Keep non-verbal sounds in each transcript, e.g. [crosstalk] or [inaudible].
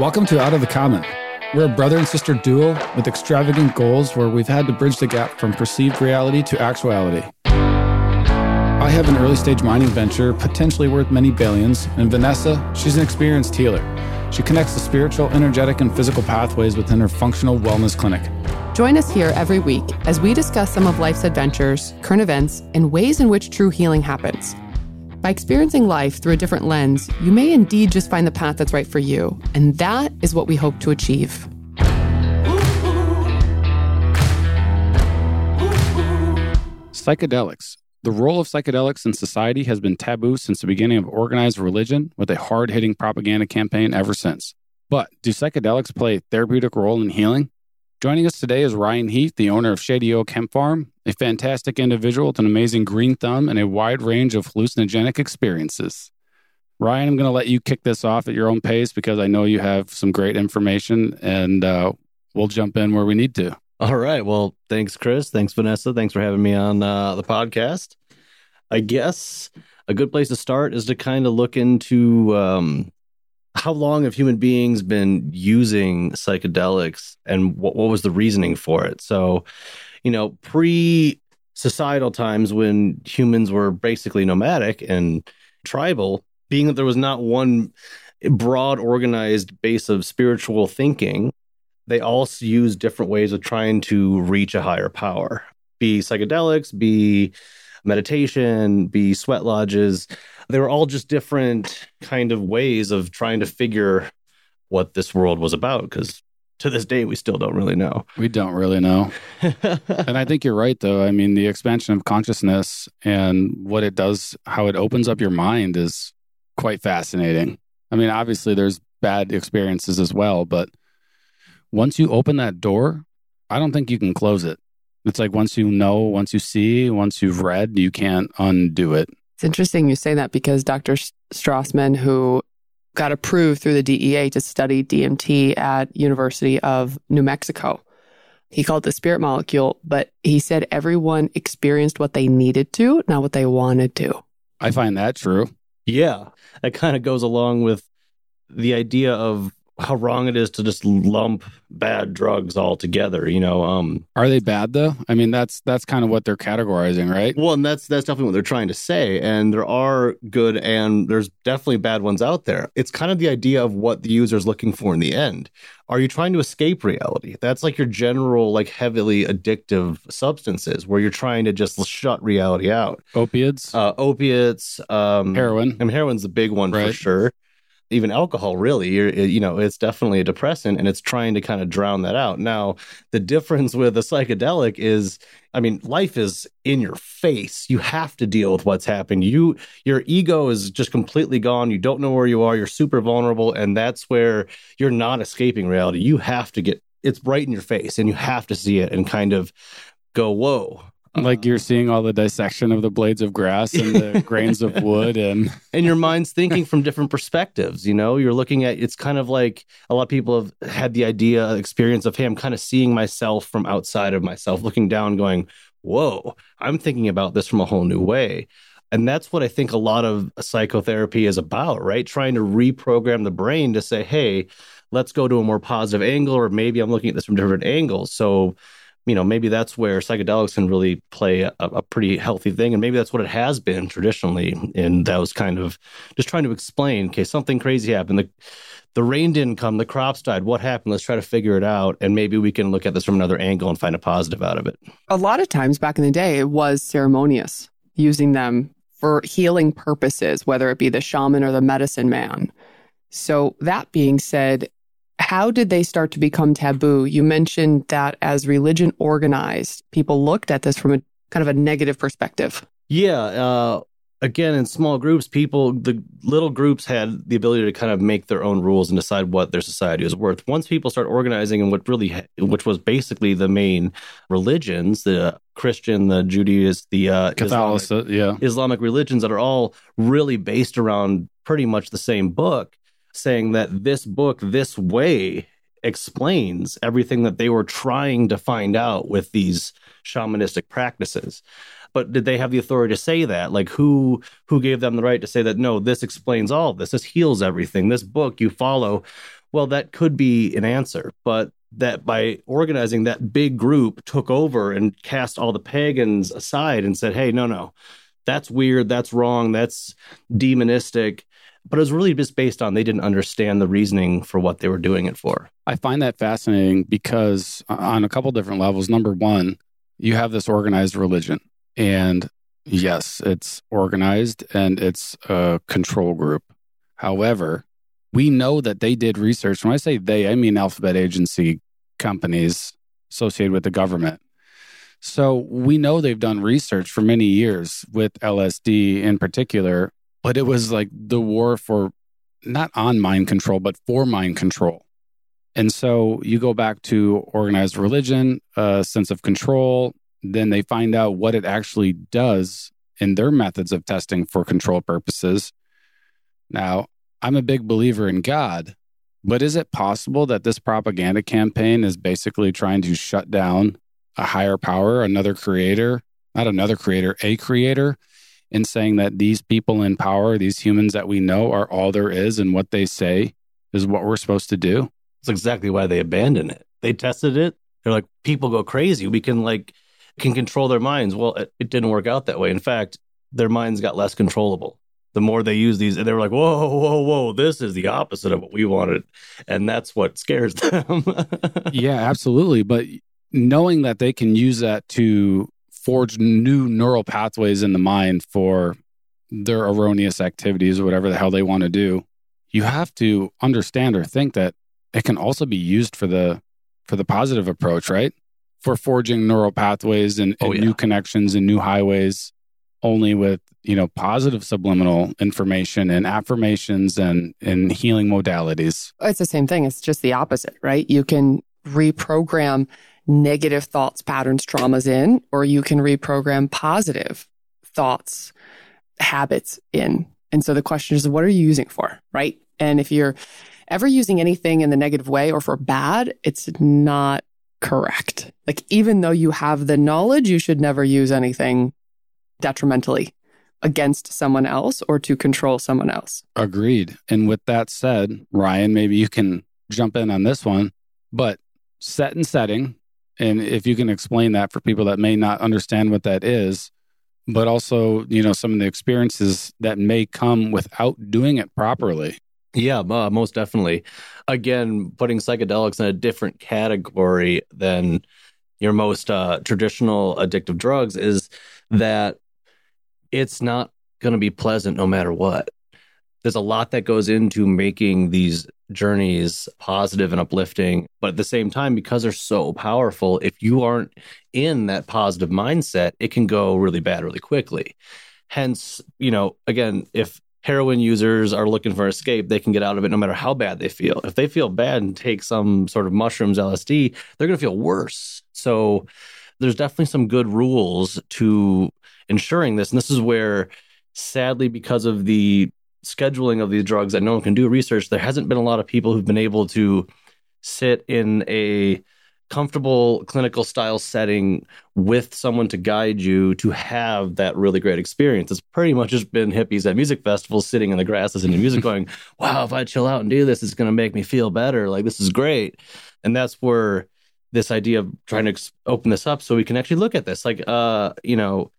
Welcome to Out of the Common. We're a brother and sister duo with extravagant goals where we've had to bridge the gap from perceived reality to actuality. I have an early stage mining venture, potentially worth many billions, and Vanessa, she's an experienced healer. She connects the spiritual, energetic, and physical pathways within her functional wellness clinic. Join us here every week as we discuss some of life's adventures, current events, and ways in which true healing happens. By experiencing life through a different lens, you may indeed just find the path that's right for you. And that is what we hope to achieve. Psychedelics. The role of psychedelics in society has been taboo since the beginning of organized religion, with a hard hitting propaganda campaign ever since. But do psychedelics play a therapeutic role in healing? Joining us today is Ryan Heath, the owner of Shady Oak Hemp Farm, a fantastic individual with an amazing green thumb and a wide range of hallucinogenic experiences. Ryan, I'm going to let you kick this off at your own pace because I know you have some great information and uh, we'll jump in where we need to. All right. Well, thanks, Chris. Thanks, Vanessa. Thanks for having me on uh, the podcast. I guess a good place to start is to kind of look into um, how long have human beings been using psychedelics and what, what was the reasoning for it? So, you know, pre societal times when humans were basically nomadic and tribal, being that there was not one broad organized base of spiritual thinking, they all use different ways of trying to reach a higher power, be psychedelics, be meditation, be sweat lodges. They were all just different kind of ways of trying to figure what this world was about because to this day we still don't really know. We don't really know. [laughs] and I think you're right though. I mean, the expansion of consciousness and what it does, how it opens up your mind is quite fascinating. I mean, obviously there's bad experiences as well, but once you open that door, I don't think you can close it. It's like once you know, once you see, once you've read, you can't undo it. It's interesting you say that because Dr. Strassman, who got approved through the DEA to study DMT at University of New Mexico, he called it the spirit molecule, but he said everyone experienced what they needed to, not what they wanted to. I find that true. Yeah. That kind of goes along with the idea of how wrong it is to just lump bad drugs all together you know um are they bad though? I mean that's that's kind of what they're categorizing right? Well and that's that's definitely what they're trying to say and there are good and there's definitely bad ones out there. It's kind of the idea of what the user is looking for in the end. Are you trying to escape reality? That's like your general like heavily addictive substances where you're trying to just shut reality out. Opiates? Uh opiates um heroin. I mean, heroin's the big one right. for sure even alcohol really. You're, you know it's definitely a depressant and it's trying to kind of drown that out. Now the difference with a psychedelic is i mean life is in your face. You have to deal with what's happened. You your ego is just completely gone. You don't know where you are. You're super vulnerable and that's where you're not escaping reality. You have to get it's right in your face and you have to see it and kind of go whoa like you're seeing all the dissection of the blades of grass and the [laughs] grains of wood and and your mind's thinking from different perspectives you know? You're looking at it's kind of like a lot of people have had the idea experience of hey i'm kind of seeing myself from outside of myself looking down going whoa i'm thinking about this from a whole new way. And that's what i think a lot of psychotherapy is about right? Trying to reprogram the brain to say hey let's go to a more positive angle or maybe i'm looking at this from different angles. So you know, maybe that's where psychedelics can really play a, a, pretty healthy thing. And maybe that's what it has been traditionally. And that was kind of just trying to explain, okay, something crazy happened. The, the rain didn't come, the crops died. What happened? Let's try to figure it out. And maybe we can look at this from another angle and find a positive out of it. A lot of times back in the day, it was ceremonious, using them for healing purposes, whether it be the shaman or the medicine man. So, that being said, how did they start to become taboo? You mentioned that as religion organized, people looked at this from a kind of a negative perspective. Yeah. Uh, again, in small groups, people, the little groups had the ability to kind of make their own rules and decide what their society was worth. Once people start organizing and what really, which was basically the main religions, the Christian, the Judaism, the uh, Catholic, Islamic, yeah. Islamic religions that are all really based around pretty much the same book saying that this book, this way, explains everything that they were trying to find out with these shamanistic practices. But did they have the authority to say that? Like who who gave them the right to say that no this explains all this this heals everything this book you follow? Well, that could be an answer, but that by organizing that big group took over and cast all the pagans aside and said, hey, no, no, that's weird, that's wrong, that's demonistic. But it was really just based on they didn't understand the reasoning for what they were doing it for. I find that fascinating because uh, on a couple different levels. Number one, you have this organized religion, and yes, it's organized and it's a control group. However, we know that they did research. When I say they, I mean alphabet agency companies associated with the government. So we know they've done research for many years with LSD in particular, but it was like the war for not on mind control, but for mind control. And so you go back to organized religion, a sense of control, then they find out what it actually does in their methods of testing for control purposes. Now, I'm a big believer in God, but is it possible that this propaganda campaign is basically trying to shut down a higher power, another creator, not another creator, a creator, in saying that these people in power, these humans that we know, are all there is and what they say is what we're supposed to do? That's exactly why they abandoned it. They tested it. They're like, people go crazy. We can like can control their minds. Well, it, it didn't work out that way. In fact, their minds got less controllable the more they use these, and they were like, whoa, whoa, whoa, this is the opposite of what we wanted. And that's what scares [laughs] them. yeah, absolutely. But knowing that they can use that to forge new neural pathways in the mind for their erroneous activities or whatever the hell they want to do, you have to understand or think that it can also be used for the for the positive approach, right? For forging neural pathways and, oh, and oh, yeah. new connections and new highways only with you know positive subliminal information and affirmations and and healing modalities it's the same thing it's just the opposite right you can reprogram negative thoughts patterns traumas in or you can reprogram positive thoughts habits in and so the question is what are you using for right and if you're ever using anything in the negative way or for bad it's not correct like even though you have the knowledge you should never use anything detrimentally against someone else or to control someone else. Agreed. And with that said, Ryan, maybe you can jump in on this one, but set and setting. And if you can explain that for people that may not understand what that is, but also, you know, some of the experiences that may come without doing it properly. Yeah, uh, most definitely. Again, putting psychedelics in a different category than your most uh, traditional addictive drugs is that it's not going to be pleasant no matter what. There's a lot that goes into making these journeys positive and uplifting. But at the same time, because they're so powerful, if you aren't in that positive mindset, it can go really bad really quickly. Hence, you know, again, if heroin users are looking for escape, they can get out of it no matter how bad they feel. If they feel bad and take some sort of mushrooms, LSD, they're going to feel worse. So there's definitely some good rules to ensuring this. And this is where, sadly, because of the scheduling of these drugs that no one can do research, there hasn't been a lot of people who've been able to sit in a comfortable clinical style setting with someone to guide you to have that really great experience. It's pretty much just been hippies at music festivals sitting in the grass listening to music [laughs] going, wow, if I chill out and do this, it's going to make me feel better. Like, this is great. And that's where this idea of trying to open this up so we can actually look at this. Like, uh, you know,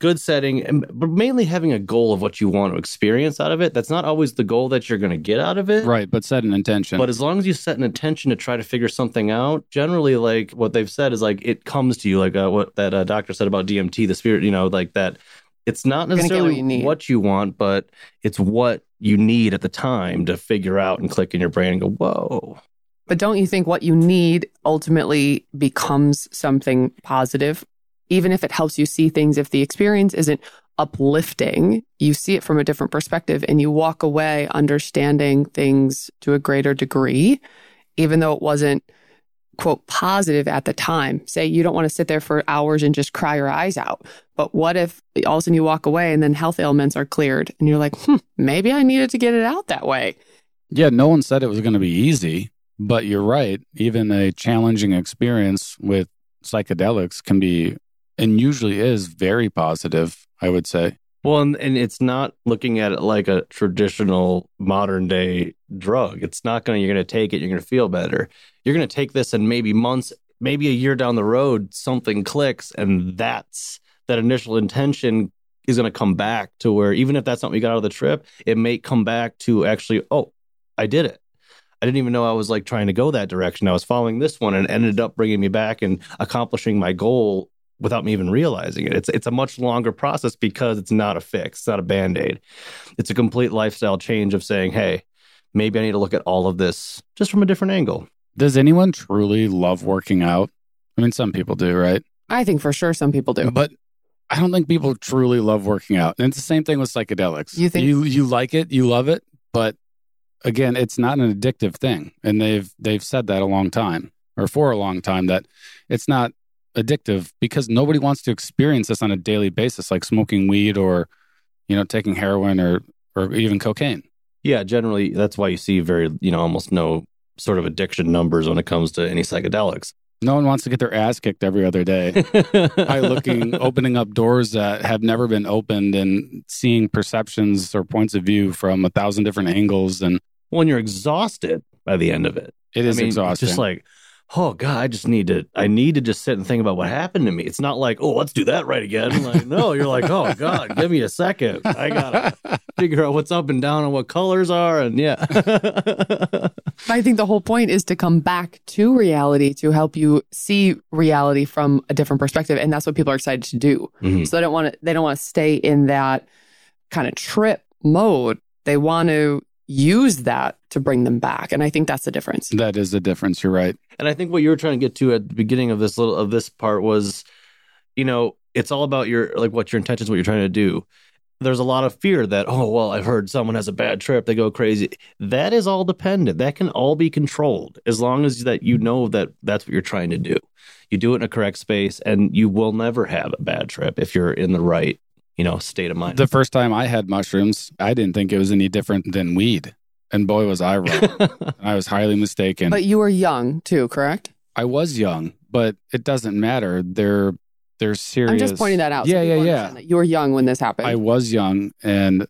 good setting, but mainly having a goal of what you want to experience out of it. That's not always the goal that you're going to get out of it. Right, but set an intention. But as long as you set an intention to try to figure something out, generally, like what they've said is like it comes to you, like uh, what that uh, doctor said about DMT, the spirit, you know, like that. It's not necessarily what you, what you want, but it's what you need at the time to figure out and click in your brain and go, whoa. But don't you think what you need ultimately becomes something positive even if it helps you see things, if the experience isn't uplifting, you see it from a different perspective and you walk away understanding things to a greater degree, even though it wasn't quote positive at the time. Say you don't want to sit there for hours and just cry your eyes out. But what if all of a sudden you walk away and then health ailments are cleared and you're like, hmm, maybe I needed to get it out that way. Yeah, no one said it was going to be easy, but you're right. Even a challenging experience with psychedelics can be and usually is very positive, I would say. Well, and, and it's not looking at it like a traditional modern day drug. It's not going to, you're going to take it, you're going to feel better. You're going to take this and maybe months, maybe a year down the road, something clicks. And that's that initial intention is going to come back to where even if that's not what you got out of the trip, it may come back to actually, oh, I did it. I didn't even know I was like trying to go that direction. I was following this one and ended up bringing me back and accomplishing my goal without me even realizing it. It's it's a much longer process because it's not a fix, it's not a band-aid. It's a complete lifestyle change of saying, "Hey, maybe I need to look at all of this just from a different angle." Does anyone truly love working out? I mean, some people do, right? I think for sure some people do. But I don't think people truly love working out. And it's the same thing with psychedelics. You think- you you like it, you love it, but again, it's not an addictive thing. And they've they've said that a long time or for a long time that it's not addictive because nobody wants to experience this on a daily basis like smoking weed or you know taking heroin or or even cocaine. Yeah, generally that's why you see very, you know, almost no sort of addiction numbers when it comes to any psychedelics. No one wants to get their ass kicked every other day. by [laughs] looking opening up doors that have never been opened and seeing perceptions or points of view from a thousand different angles and when you're exhausted by the end of it. it is I mean, exhausting Just like, oh god, I just need to. I need to just sit and think about what happened to me. It's not like, oh, let's do that right again. Like, no, you're like, oh god, give me a second. I gotta [laughs] figure out what's up and down and what colors are, and yeah. I think the whole point is to come back to reality to help you see reality from a different perspective, and that's what people are excited to do. Mhm. So they don't want to. They don't want to stay in that kind of trip mode. They want to use that to bring them back, and I think that's the difference. that is the difference you're right And I think what you were trying to get to at the beginning of this little of this part was, you know, it's all about your like what your intentions, what you're trying to do. There's a lot of fear that, oh well, I've heard someone has a bad trip, they go crazy. That is all dependent. That can all be controlled as long as that you know that that's what you're trying to do. You do it in a correct space, and you will never have a bad trip if you're in the right, you know, state of mind. the first time i had mushrooms i didn't think it was any different than weed and boy was i wrong [laughs] i was highly mistaken But you were young too, correct? i was young but it doesn't matter they're they're serious I'm just pointing that out. so yeah yeah yeah You were young when this happened. I was young and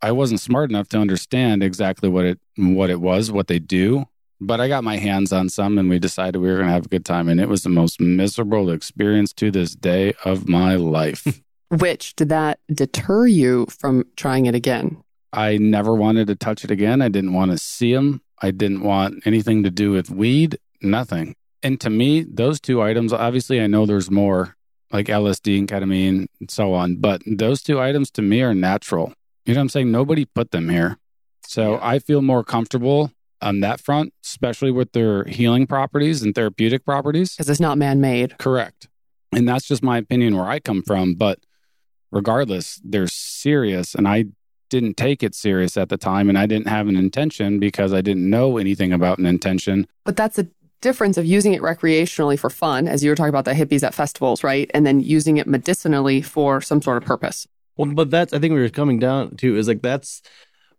I wasn't smart enough to understand exactly what it what it was, what they do. But I got my hands on some and we decided we were going to have a good time and it was the most miserable experience to this day of my life. [laughs] Which did that deter you from trying it again? I never wanted to touch it again. I didn't want to see them. I didn't want anything to do with weed, nothing. And to me, those two items, obviously I know there's more like LSD and ketamine and so on, but those two items to me are natural. You know what I'm saying? Nobody put them here. So Yeah. I feel more comfortable on that front, especially with their healing properties and therapeutic properties. Because it's not man made. Correct. And that's just my opinion where I come from. But regardless, they're serious. And I didn't take it serious at the time. And I didn't have an intention because I didn't know anything about an intention. But that's a difference of using it recreationally for fun, as you were talking about the hippies at festivals, right? And then using it medicinally for some sort of purpose. Well, but that's I think we were coming down to is like that's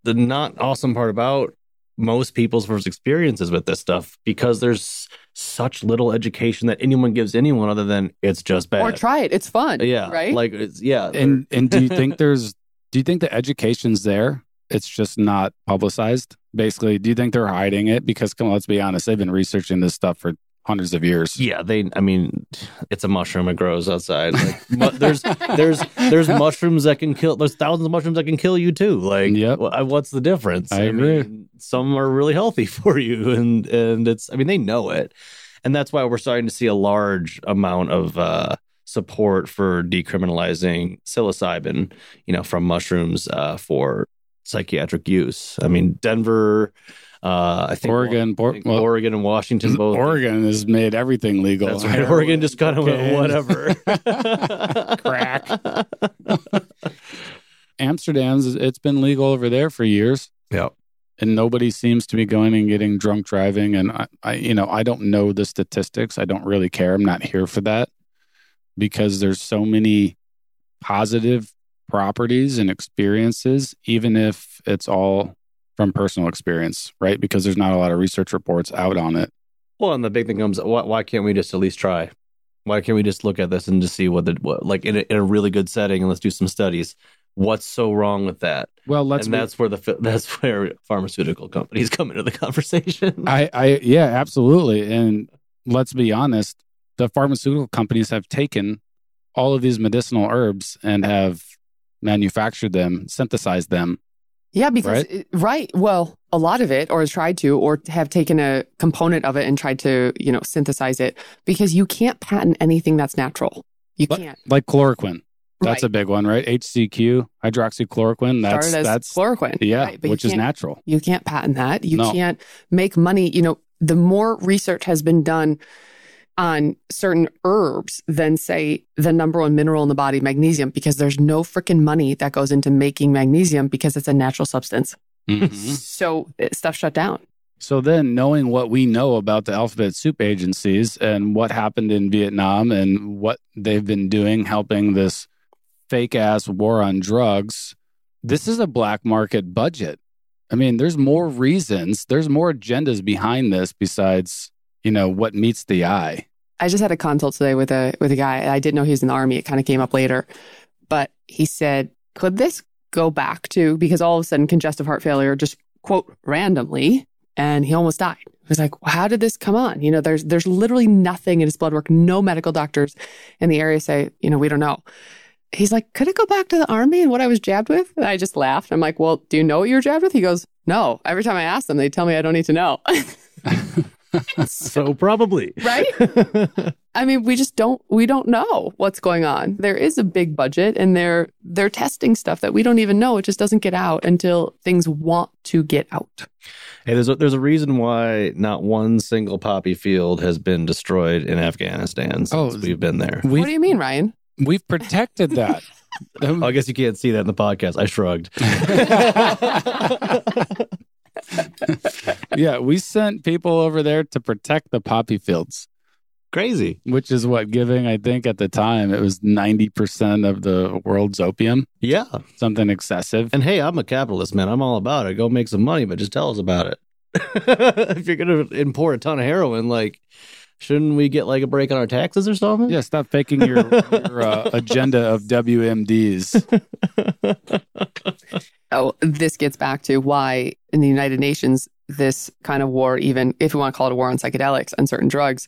the not awesome part about most people's first experiences with this stuff because there's such little education that anyone gives anyone other than it's just bad. Or try it. It's fun. yeah, Right? Like it's yeah, And and do you [laughs] think there's do you think the education's there? It's just not publicized. Basically, do you think they're hiding it? Because come on, let's be honest, they've been researching this stuff for hundreds of years. yeah. They, I mean, it's a mushroom. It grows outside. Like [laughs] mu- there's there's there's mushrooms that can kill. There's thousands of mushrooms that can kill you too. Like Yep. wh- what's the difference? I agree. mean, some are really healthy [laughs] for you, and and it's. I mean, they know it, and that's why we're starting to see a large amount of. uh support for decriminalizing psilocybin, you know, from mushrooms uh, for psychiatric use. I mean, Denver, uh, I think Oregon, I think Oregon and Washington [clears throat] both. Oregon has made everything legal. That's right. Oregon just kind of went whatever. [laughs] Crack. [laughs] Amsterdam's it's been legal over there for years. Yep. And nobody seems to be going and getting drunk driving. And I, I, you know, I don't know the statistics. I don't really care. I'm not here for that because there's so many positive properties and experiences, even if it's all from personal experience, right? Because there's not a lot of research reports out on it. Well, and the big thing comes, why, why can't we just at least try? Why can't we just look at this and just see what the what, like in a, in a really good setting and let's do some studies? what's so wrong with that? Well, let's and be- that's where the [laughs] that's where pharmaceutical companies [laughs] come into the conversation. I, I, yeah, absolutely. And let's be honest, the pharmaceutical companies have taken all of these medicinal herbs and have manufactured them, synthesized them. Yeah, because Right? it- right. Well, a lot of it, or has tried to, or have taken a component of it and tried to, you know, synthesize it. Because you can't patent anything that's natural. You But- can't. Like chloroquine. That's right. a big one, right? HCQ, hydroxychloroquine. That's that's chloroquine. yeah, right, which is natural. You can't patent that. You No. can't make money. You know, the more research has been done on certain herbs than, say, the number one mineral in the body, magnesium, because there's no freaking money that goes into making magnesium because it's a natural substance. Mhm. So stuff shut down. So then, knowing what we know about the alphabet soup agencies and what happened in Vietnam and what they've been doing helping this fake ass war on drugs, this is a black market budget. I mean, there's more reasons, there's more agendas behind this besides, you know, what meets the eye. I just had a consult today with a with a guy. I didn't know he was in the army. It kind of came up later, but he said, "Could this go back to because all of a sudden congestive heart failure just quote randomly, and he almost died." He was like, well, "How did this come on?" You know, there's there's literally nothing in his blood work. No medical doctors in the area say, you know, we don't know. He's like, "Could it go back to the army and what I was jabbed with?" And I just laughed. I'm like, "Well, do you know what you were jabbed with?" He goes, "No." Every time I ask them, they tell me I don't need to know. [laughs] [laughs] [laughs] so probably Right? [laughs] I mean, we just don't we don't know what's going on. There is a big budget and they're they're testing stuff that we don't even know. It just doesn't get out until things want to get out. Hey, there's a, there's a reason why not one single poppy field has been destroyed in Afghanistan since Oh, we've been there. what do you mean, Ryan? we've protected that. Um, [laughs] Oh, I guess you can't see that in the podcast. I shrugged. [laughs] yeah, we sent people over there to protect the poppy fields. Crazy. which is what giving i think at the time it was 90% of the world's opium Yeah. something excessive And hey, I'm a capitalist, man. I'm all about it. Go make some money, but just tell us about it. [laughs] if you're going to import a ton of heroin, like, shouldn't we get like a break on our taxes or something? yeah stop faking your, [laughs] your uh, agenda of wmds Oh, this gets back to why in the United Nations this kind of war, even if we want to call it a war on psychedelics and certain drugs,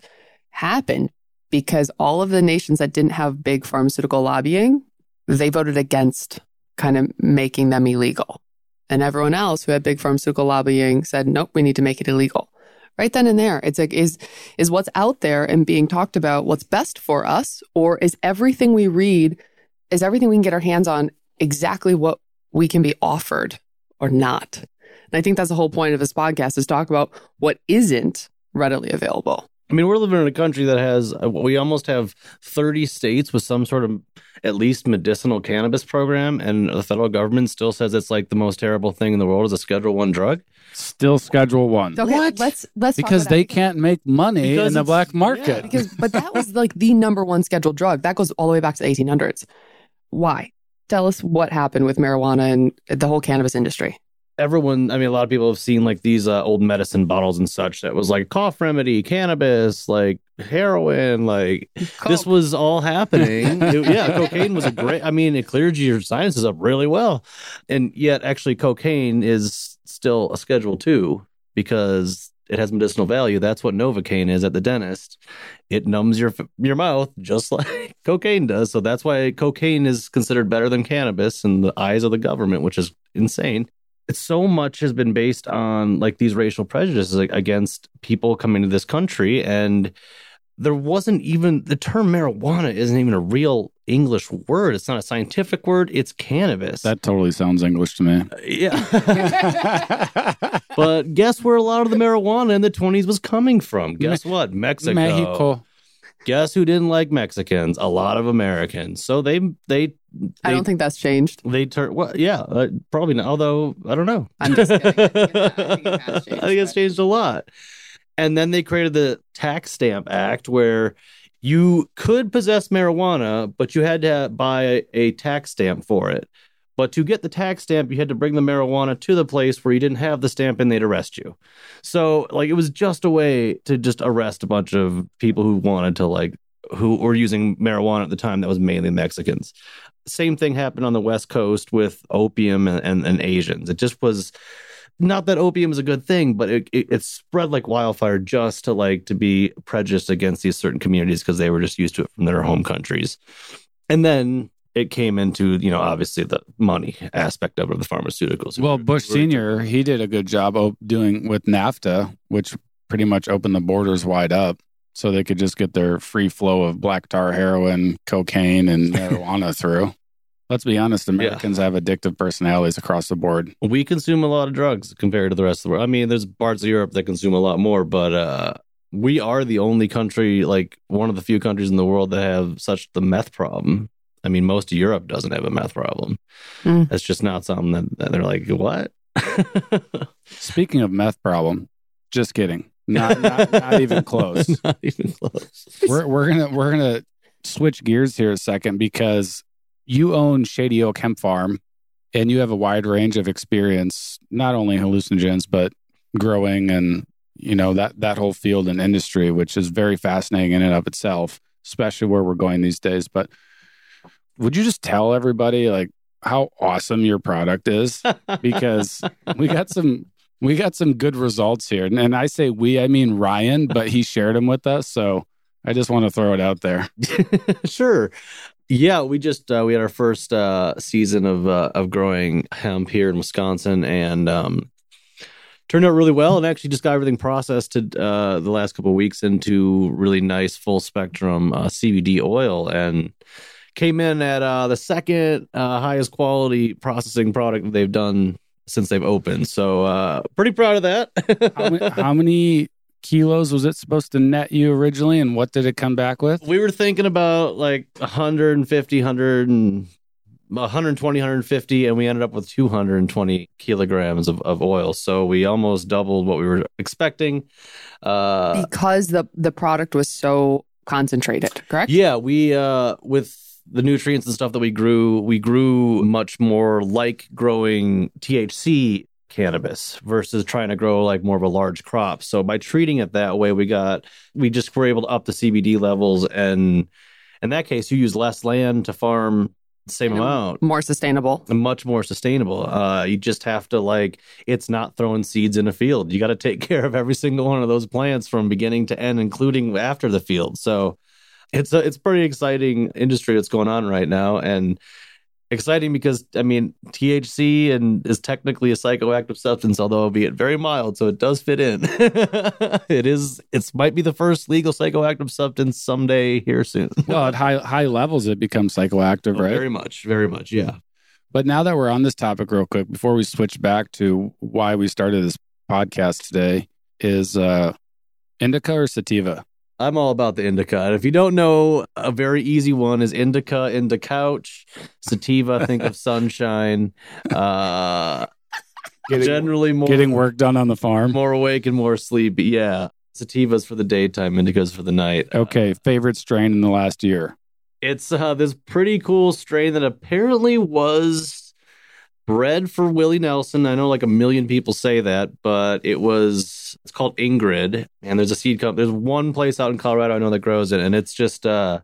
happened because all of the nations that didn't have big pharmaceutical lobbying, they voted against kind of making them illegal. And everyone else who had big pharmaceutical lobbying said, nope, we need to make it illegal. Right then and there, it's like, is, is what's out there and being talked about what's best for us? Or is everything we read, is everything we can get our hands on exactly what we can be offered or not? And I think that's the whole point of this podcast is talk about what isn't readily available. I mean, we're living in a country that has, uh, we almost have 30 states with some sort of at least medicinal cannabis program, and the federal government still says it's like the most terrible thing in the world is a Schedule One drug. still schedule one Okay, what let's let's because they that. can't make money Because in the black market yeah. because but that was [laughs] like the number one scheduled drug that goes all the way back to the 1800s. Why? Tell us what happened with marijuana and the whole cannabis industry. Everyone, I mean, a lot of people have seen like these uh, old medicine bottles and such that was like cough remedy, cannabis, like heroin, like this was all happening. [laughs] It- yeah, cocaine was a great. I mean, it cleared your sinuses up really well, and yet actually, cocaine is still a Schedule Two because it has medicinal value. That's what Novocaine is at the dentist. It numbs your your mouth just [laughs] like cocaine does. So that's why cocaine is considered better than cannabis in the eyes of the government, which is insane. So much has been based on like these racial prejudices like, against people coming to this country and there wasn't even the term marijuana isn't even a real English word. It's not a scientific word. It's cannabis. that totally sounds english to me uh, yeah. [laughs] but guess where a lot of the marijuana in the 20s was coming from? Guess what? Mexico. mexico Guess who didn't like Mexicans? A lot of Americans. So they they I don't think that's changed. they turn well yeah, uh, probably not. Although I don't know. I'm just kidding. [laughs] I think it- I think it has changed, I think it's [laughs] changed a lot. And then they created the Tax Stamp Act where you could possess marijuana, but you had to buy a tax stamp for it. But to get the tax stamp, you had to bring the marijuana to the place where you didn't have the stamp and they'd arrest you. So, like, it was just a way to just arrest a bunch of people who wanted to, like, who were using marijuana at the time that was mainly Mexicans. same thing happened on the West Coast with opium and, and, and Asians. It just was not that opium is a good thing, but it, it, it spread like wildfire just to like to be prejudiced against these certain communities because they were just used to it from their home countries. And then it came into, you know, obviously the money aspect of it, the pharmaceuticals. Well, Bush Senior, he did a good job of doing with NAFTA, which pretty much opened the borders wide up so they could just get their free flow of black tar heroin, cocaine, and marijuana [laughs] through. Let's be honest, Americans yeah. have addictive personalities across the board. We consume a lot of drugs compared to the rest of the world. I mean, there's parts of Europe that consume a lot more, but uh, we are the only country, like one of the few countries in the world that have such the meth problem. I mean, most of Europe doesn't have a meth problem. Mm. That's just not something that, that they're like, what? [laughs] Speaking of meth problem, just kidding. Not, not, not even [laughs] close. not even close. We're we're gonna we're gonna switch gears here a second because you own Shady Oak Hemp Farm and you have a wide range of experience, not only hallucinogens, but growing and you know that that whole field and industry, which is very fascinating in and of itself, especially where we're going these days. But would you just tell everybody like how awesome your product is? [laughs] Because we got some we got some good results here. And, and I say we, I mean Ryan, but he shared them with us. So I just want to throw it out there. [laughs] sure. Yeah, we just uh, we had our first uh, season of uh, of growing hemp here in Wisconsin, and um, turned out really well. And actually, just got everything processed to, uh, the last couple of weeks into really nice full spectrum uh, CBD oil, and came in at uh, the second highest quality processing product they've done since they've opened. So uh, pretty proud of that. [laughs] how, many, how, many, kilos was it supposed to net you originally, and what did it come back with? We were thinking about like 150, 100 and 120, 150, and we ended up with 220 kilograms of, of oil. So we almost doubled what we were expecting. Uh, because the the product was so concentrated, correct? Yeah, we uh, with the nutrients and stuff that we grew, we grew much more like growing THC cannabis versus trying to grow like more of a large crop. So by treating it that way, we got we just were able to up the CBD levels and in that case you use less land to farm the same and amount. More sustainable. Much more sustainable. Uh, you just have to like it's not throwing seeds in a field. You got to take [laughs] care of every single one of those plants from beginning to end, including after the field. So it's a it's pretty exciting industry that's going on right now and exciting because I mean THC and is technically a psychoactive substance, although be it very mild, so it does fit in. [laughs] it is it might be the first legal psychoactive substance someday here soon. [laughs] well, at high high levels it becomes psychoactive, oh, right? Very much, very much, yeah. But now that we're on this topic real quick, before we switch back to why we started this podcast today, is uh indica or sativa? I'm all about the indica. And if you don't know, a very easy one is indica into couch, sativa, think of [laughs] sunshine. Uh, getting, generally more getting work done on the farm, more awake and more sleepy. Yeah, sativas for the daytime, indicas for the night. Okay, favorite strain in the last year. It's uh, this pretty cool strain that apparently was bred for Willie Nelson. I know like a million people say that, but it was it's called Ingrid, and there's a seed company. There's one place out in Colorado I know that grows it, and it's just uh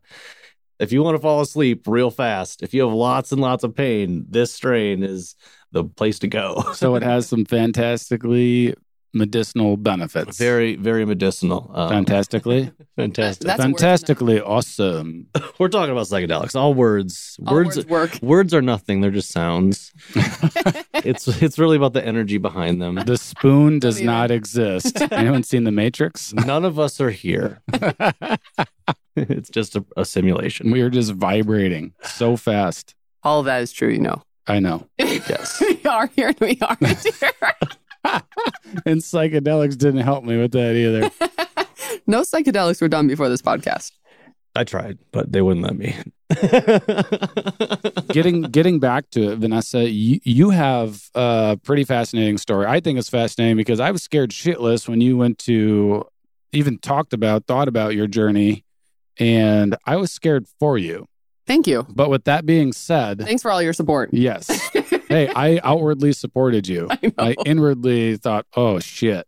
if you want to fall asleep real fast, if you have lots and lots of pain, this strain is the place to go. so it has [laughs] some fantastically medicinal benefits. Very, very medicinal. Um, Fantastically. [laughs] fantastic. That's Fantastically awesome. [laughs] We're talking about psychedelics. All words. All words, words work. [laughs] Words are nothing. They're just sounds. it's it's really about the energy behind them. The spoon does not exist. Anyone seen The Matrix? None of us are here. it's just a, a simulation. We are just vibrating so fast. All of that is true, you know. I know. Yes. we are here and we aren't here. [laughs] and psychedelics didn't help me with that either. [laughs] no psychedelics were done before this podcast. I tried, but they wouldn't let me. [laughs] getting getting back to it, Vanessa, you, you have a pretty fascinating story. I think it's fascinating because I was scared shitless when you went to even talked about, thought about your journey, and I was scared for you. Thank you. But with that being said, thanks for all your support. Yes. Hey, [laughs] I outwardly supported you. I, I, inwardly thought, oh shit.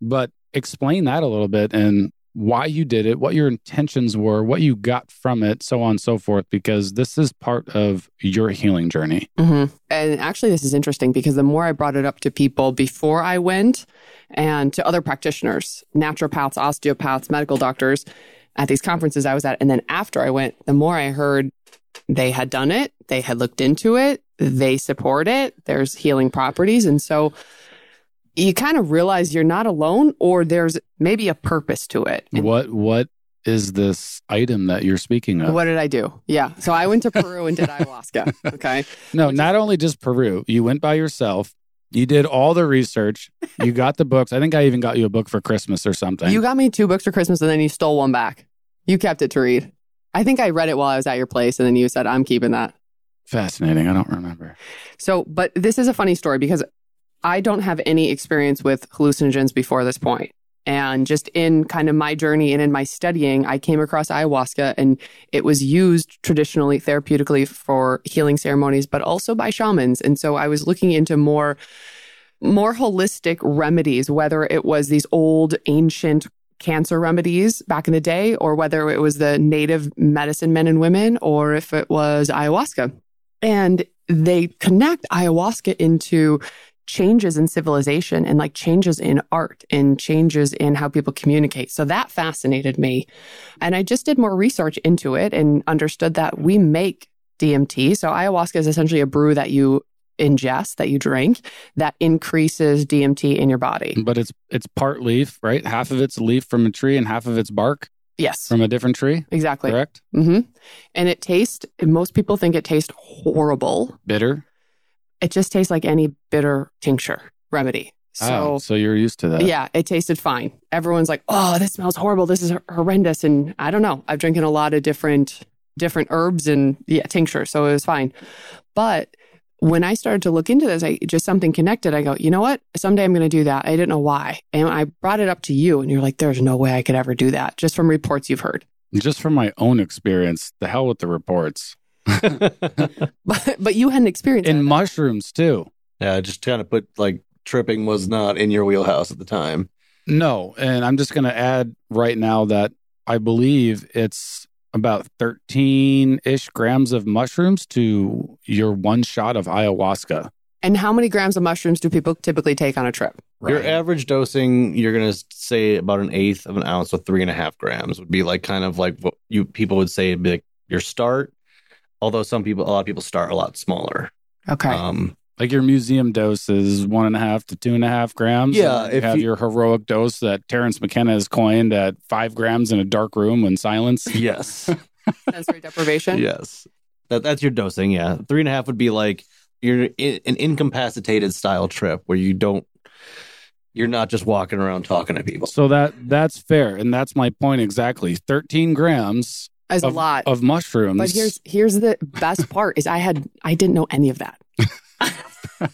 But explain that a little bit and why you did it, what your intentions were, what you got from it, so on and so forth, because this is part of your healing journey. Mm-hmm. And actually, this is interesting because the more I brought it up to people before I went and to other practitioners, naturopaths, osteopaths, medical doctors at these conferences I was at, and then after I went, the more I heard they had done it, they had looked into it, they support it, there's healing properties. And so, you kind of realize you're not alone or there's maybe a purpose to it. And What what is this item that you're speaking of? what did I do? Yeah. So I went to Peru and did [laughs] ayahuasca. Okay. no, not only just Peru. You went by yourself. You did all the research. You got the books. I think I even got you a book for Christmas or something. You got me two books for Christmas and then you stole one back. You kept it to read. I think I read it while I was at your place and then you said, I'm keeping that. Fascinating. I don't remember. So, but this is a funny story because I don't have any experience with hallucinogens before this point. And just in kind of my journey and in my studying, I came across ayahuasca and it was used traditionally therapeutically for healing ceremonies, but also by shamans. And so I was looking into more, more holistic remedies, whether it was these old ancient cancer remedies back in the day, or whether it was the native medicine men and women, or if it was ayahuasca. And they connect ayahuasca into changes in civilization and like changes in art and changes in how people communicate. So that fascinated me. And I just did more research into it and understood that we make DMT. So ayahuasca is essentially a brew that you ingest, that you drink, that increases DMT in your body. But it's it's part leaf, right? Half of it's leaf from a tree and half of it's bark Yes, from a different tree. exactly. Correct? hmm And it tastes, most people think it tastes horrible. Bitter. It just tastes like any bitter tincture remedy. Oh, so oh, so you're used to that. Yeah, it tasted fine. Everyone's like, "Oh, this smells horrible. This is horrendous." And I don't know. I've drinking a lot of different different herbs and yeah, tincture, so it was fine. But when I started to look into this, I just something connected. I go, you know what? Someday I'm going to do that. I didn't know why, and I brought it up to you, and you're like, "There's no way I could ever do that." Just from reports you've heard. Just from my own experience, the hell with the reports. [laughs] But but you hadn't experienced In it. mushrooms too. yeah, I just kind of put like tripping was not in your wheelhouse at the time. No, and I'm just going to add right now that I believe it's about 13 ish grams of mushrooms to your one shot of ayahuasca. And how many grams of mushrooms do people typically take on a trip? Your average dosing, you're gonna say about an eighth of an ounce, so three and a half grams would be like kind of like what you people would say would be like your start. Although some people, a lot of people start a lot smaller. Okay. Um, Like your museum dose is one and a half to two and a half grams. Yeah, you if have you- your heroic dose that Terence McKenna has coined at five grams in a dark room in silence. [laughs] yes, [laughs] Sensory deprivation. yes, that that's your dosing. Yeah, three and a half would be like you're in, an incapacitated style trip where you don't, you're not just walking around talking to people. So that that's fair, and that's my point exactly. Thirteen grams As a lot. of mushrooms. But here's here's the best part is I had I didn't know any of that. [laughs]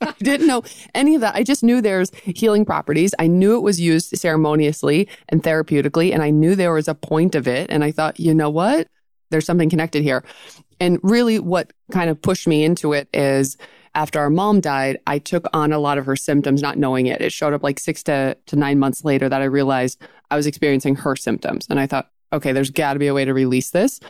I didn't know any of that. I just knew there's healing properties. I knew it was used ceremoniously and therapeutically, and I knew there was a point of it. And I thought, you know what? There's something connected here. And really, what kind of pushed me into it is after our mom died, I took on a lot of her symptoms, not knowing it. It showed up like six to, to nine months later that I realized I was experiencing her symptoms. And I thought, okay, there's got to be a way to release this.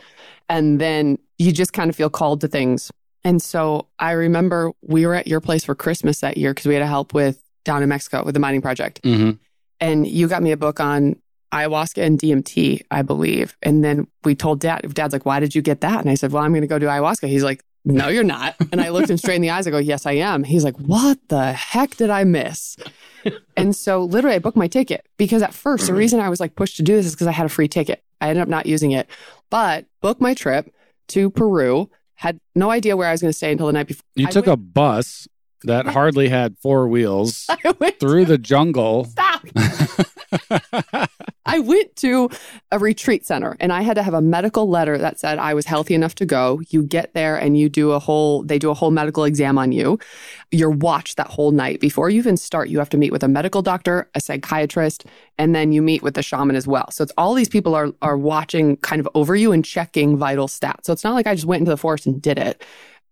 And then you just kind of feel called to things. And so I remember we were at your place for Christmas that year because we had to help with down in Mexico with the mining project. Mhm. And you got me a book on ayahuasca and DMT, I believe. And then we told dad, dad's like, why did you get that? And I said, well, I'm going to go do ayahuasca. He's like, no, you're not. And I looked him straight in the eyes. I go, yes, I am. He's like, what the heck did I miss? and so literally I booked my ticket because at first the reason I was like pushed to do this is because I had a free ticket. I ended up not using it, but booked my trip to Peru. Had no idea where I was going to stay until the night before. You I took went- a bus that hardly had four wheels [laughs] through the jungle. stop. [laughs] I went to a retreat center and I had to have a medical letter that said I was healthy enough to go. You get there and you do a whole, they do a whole medical exam on you. You're watched that whole night. Before you even start, you have to meet with a medical doctor, a psychiatrist, and then you meet with the shaman as well. So it's all these people are, are watching kind of over you and checking vital stats. So it's not like I just went into the forest and did it.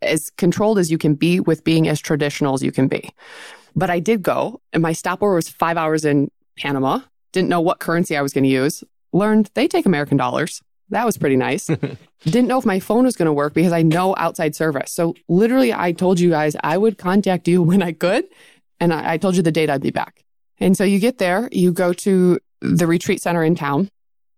As controlled as you can be with being as traditional as you can be. But I did go and my stopover was five hours in Panama. Didn't know what currency I was going to use. Learned they take American dollars. That was pretty nice. [laughs] Didn't know if my phone was going to work because I know outside service. So literally, I told you guys I would contact you [laughs] when I could. And I, I told you the date I'd be back. And so you get there, you go to the retreat center in town.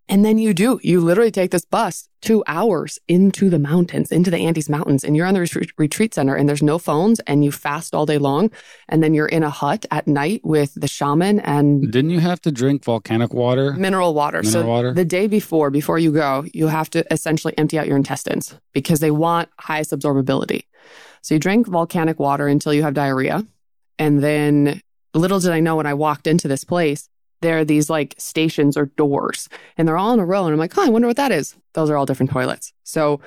And then you do, you literally take this bus two hours into the mountains, into the Andes Mountains, and you're on the retreat, retreat center and there's no phones and you fast all day long. And then you're in a hut at night with the shaman and Didn't you have to drink volcanic water? mineral water. Mineral so water? the day before, before you go, you have to essentially empty out your intestines because they want highest absorbability. So you drink volcanic water until you have diarrhea. And then little did I know when I walked into this place, there are these like stations or doors and they're all in a row. And I'm like, oh, I wonder what that is. Those are all different toilets. So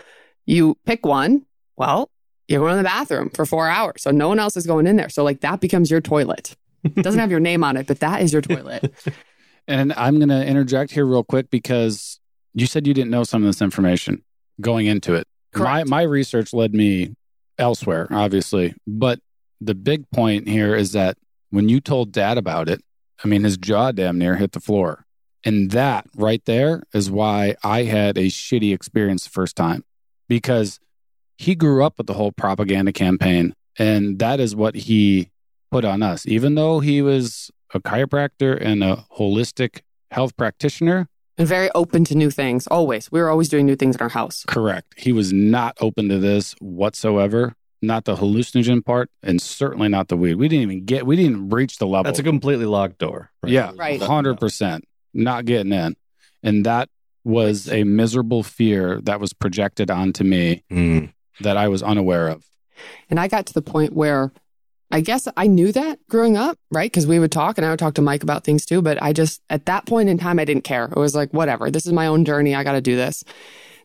you pick one. Well, you're going to the bathroom for four hours. So no one else is going in there. So like that becomes your toilet. It [laughs] doesn't have your name on it, but that is your toilet. [laughs] And I'm going to interject here real quick because you said you didn't know some of this information going into it. Correct. My my research led me elsewhere, obviously, but the big point here is that when you told Dad about it, I mean, his jaw damn near hit the floor, and that right there is why I had a shitty experience the first time because he grew up with the whole propaganda campaign, and that is what he put on us. Even though he was a chiropractor and a holistic health practitioner, and very open to new things. Always. We were always doing new things in our house. correct. He was not open to this whatsoever. Not the hallucinogen part, and certainly not the weed. We didn't even get. We didn't even reach the level. That's a completely locked door. Yeah, Right. hundred percent. Not getting in, and that was a miserable fear that was projected onto me Mm. that I was unaware of. And I got to the point where I guess I knew that growing up, right? Because we would talk and I would talk to Mike about things too. But I just, at that point in time, I didn't care. It was like, whatever, this is my own journey. I got to do this.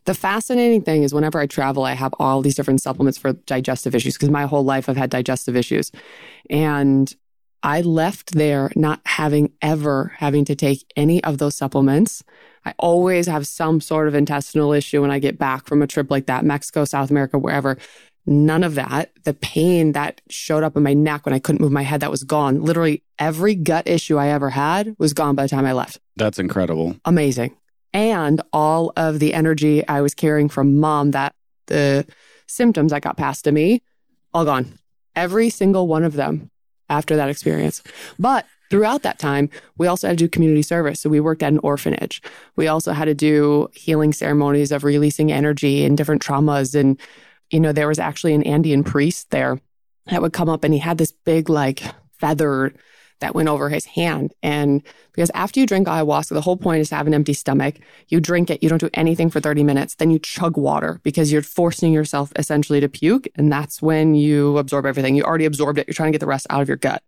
The fascinating thing is whenever I travel, I have all these different supplements for digestive issues because my whole life I've had digestive issues. And I left there not having ever having to take any of those supplements. I always have some sort of intestinal issue when I get back from a trip like that, Mexico, South America, wherever. None of that. The pain that showed up in my neck when I couldn't move my head, that was gone. Literally every gut issue I ever had was gone by the time I left. That's incredible. Amazing. And all of the energy I was carrying from mom, that the symptoms that got passed to me, all gone. Every single one of them after that experience. But throughout that time, we also had to do community service. So we worked at an orphanage. We also had to do healing ceremonies of releasing energy and different traumas. And, you know, there was actually an Andean priest there that would come up and he had this big, like, feather that went over his hand. And because after you drink ayahuasca, the whole point is to have an empty stomach. You drink it, you don't do anything for 30 minutes, then you chug water because you're forcing yourself essentially to puke. And that's when you absorb everything. You already absorbed it, you're trying to get the rest out of your gut.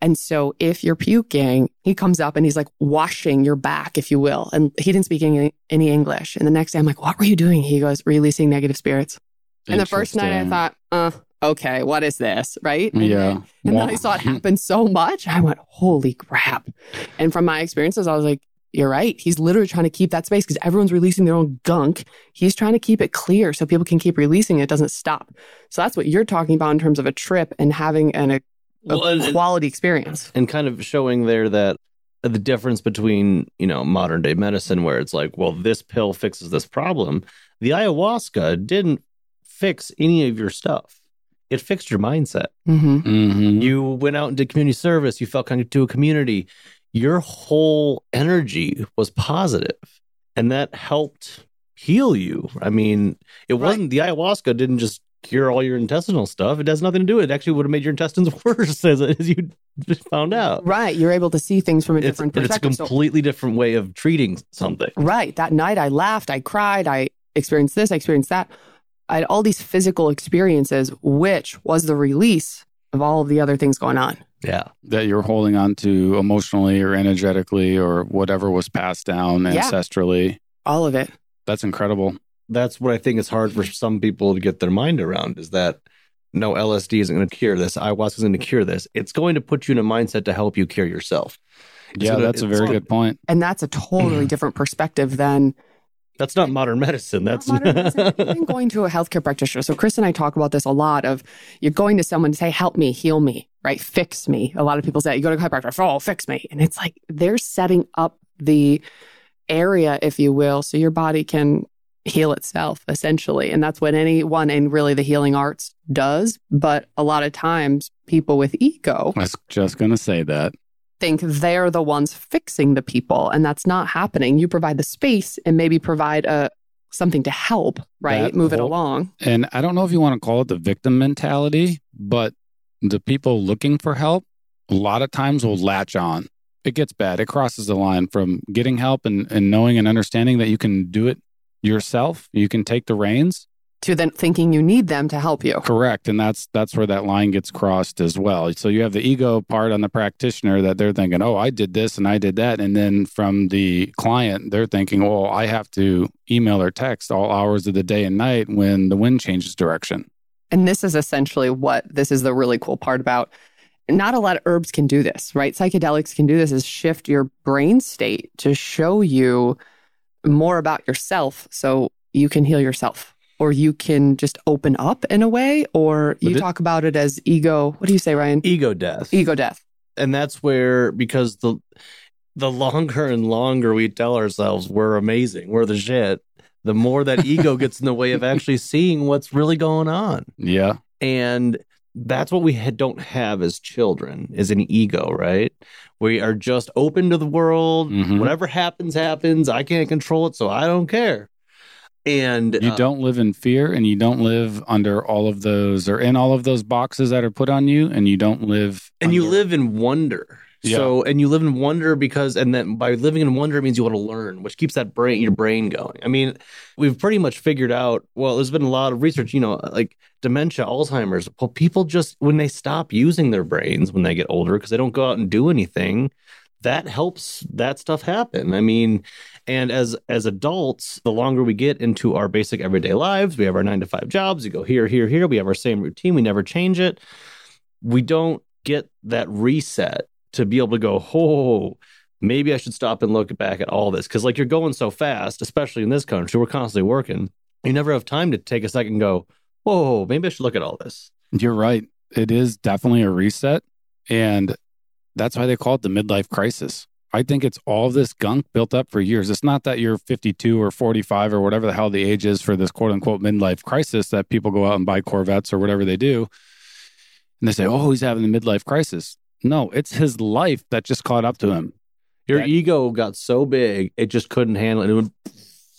And so if you're puking, he comes up and he's like washing your back, if you will. And he didn't speak any, any English. And the next day I'm like, what were you doing? He goes, releasing negative spirits. And the first night I thought, uh, okay, what is this? Right? And Yeah. then- and then I saw it [laughs] happen so much. I went, holy crap. And from my experiences, I was like, you're right. He's literally trying to keep that space because everyone's releasing their own gunk. He's trying to keep it clear so people can keep releasing it. It doesn't stop. So that's what you're talking about in terms of a trip and having an, a, a Well, and- and- quality experience. and kind of showing there that the difference between you know modern day medicine where it's like well this pill fixes this problem the ayahuasca didn't fix any of your stuff it fixed your mindset hmm Mhm. you went out and did community service you felt connected to a community your whole energy was positive and that helped heal you i mean it Right. wasn't the ayahuasca didn't just cure all your intestinal stuff it has nothing to do with it actually would have made your intestines [laughs] worse as, as you just found out Right. You're able to see things from a different it's, different it's a perspective. So- completely different way of treating something. Right. That night I laughed, I cried, I experienced this, I experienced that. I had all these physical experiences, which was the release of all of the other things going on. Yeah. that you're holding on to emotionally or energetically or whatever was passed down Yeah. ancestrally. All of it. That's incredible. That's what I think is hard for some people to get their mind around is that no LSD isn't going to cure this. Ayahuasca isn't going to cure this. It's going to put you in a mindset to help you cure yourself. It's yeah, gonna- that's a very gonna- good point. And that's a totally [clears throat] different perspective than That's not modern medicine. not That's modern medicine, even [laughs] going to a healthcare practitioner. So Chris and I talk about this a lot of you're going to someone to say, help me, heal me. right? Fix me. A lot of people say, you go to a chiropractor, oh, fix me. And it's like they're setting up the area, if you will, so your body can heal itself essentially. And that's what anyone in really the healing arts does. But a lot of times people with ego I was just going to say that. Think they're the ones fixing the people and that's not happening. You provide the space and maybe provide a something to help, right? That Move it along. And I don't know if you want to call it the victim mentality, but the people looking for help a lot of times will latch on. It gets bad. It crosses the line from getting help and, and knowing and understanding that you can do it yourself. You can take the reins. To then thinking you need them to help you. Correct. And that's that's where that line gets crossed as well. So you have the ego part on the practitioner that they're thinking, oh, I did this and I did that. And then from the client, they're thinking, oh, I have to email or text all hours of the day and night when the wind changes direction. And this is essentially what this is the really cool part about. Not a lot of herbs can do this, right? Psychedelics can do this is shift your brain state to show you more about yourself so you can heal yourself or you can just open up in a way or you it- talk about it as ego. What do you say, Ryan? Ego death. Ego death. and that's where because the the longer and longer we tell ourselves we're amazing, we're the shit, the more that ego [laughs] gets in the way of actually seeing what's really going on. Yeah. And that's what we had, don't have as children is an ego, right? We are just open to the world. Mhm. Whatever happens, happens. I can't control it, so I don't care. And You uh, don't live in fear and you don't live under all of those or in all of those boxes that are put on you and you don't live and you live in wonder. So and you live in wonder because and then by living in wonder it means you want to learn, which keeps that brain your brain going. I mean, we've pretty much figured out. Well, there's been a lot of research. You know, like dementia, Alzheimer's. Well, people just when they stop using their brains when they get older because they don't go out and do anything, that helps that stuff happen. I mean, and as as adults, the longer we get into our basic everyday lives, we have our nine to five jobs. We go here, here, here. We have our same routine. We never change it. We don't get that reset to be able to go, oh, maybe I should stop and look back at all this. Cause like you're going so fast, especially in this country, we're constantly working. You never have time to take a second and go, whoa, maybe I should look at all this. You're right. It is definitely a reset. And that's why they call it the midlife crisis. I think it's all this gunk built up for years. It's not that you're 52 or 45 or whatever the hell the age is for this quote unquote midlife crisis that people go out and buy Corvettes or whatever they do. And they say, oh, he's having the midlife crisis. No, it's his life that just caught up to him. Your That- ego got so big, it just couldn't handle it. It would-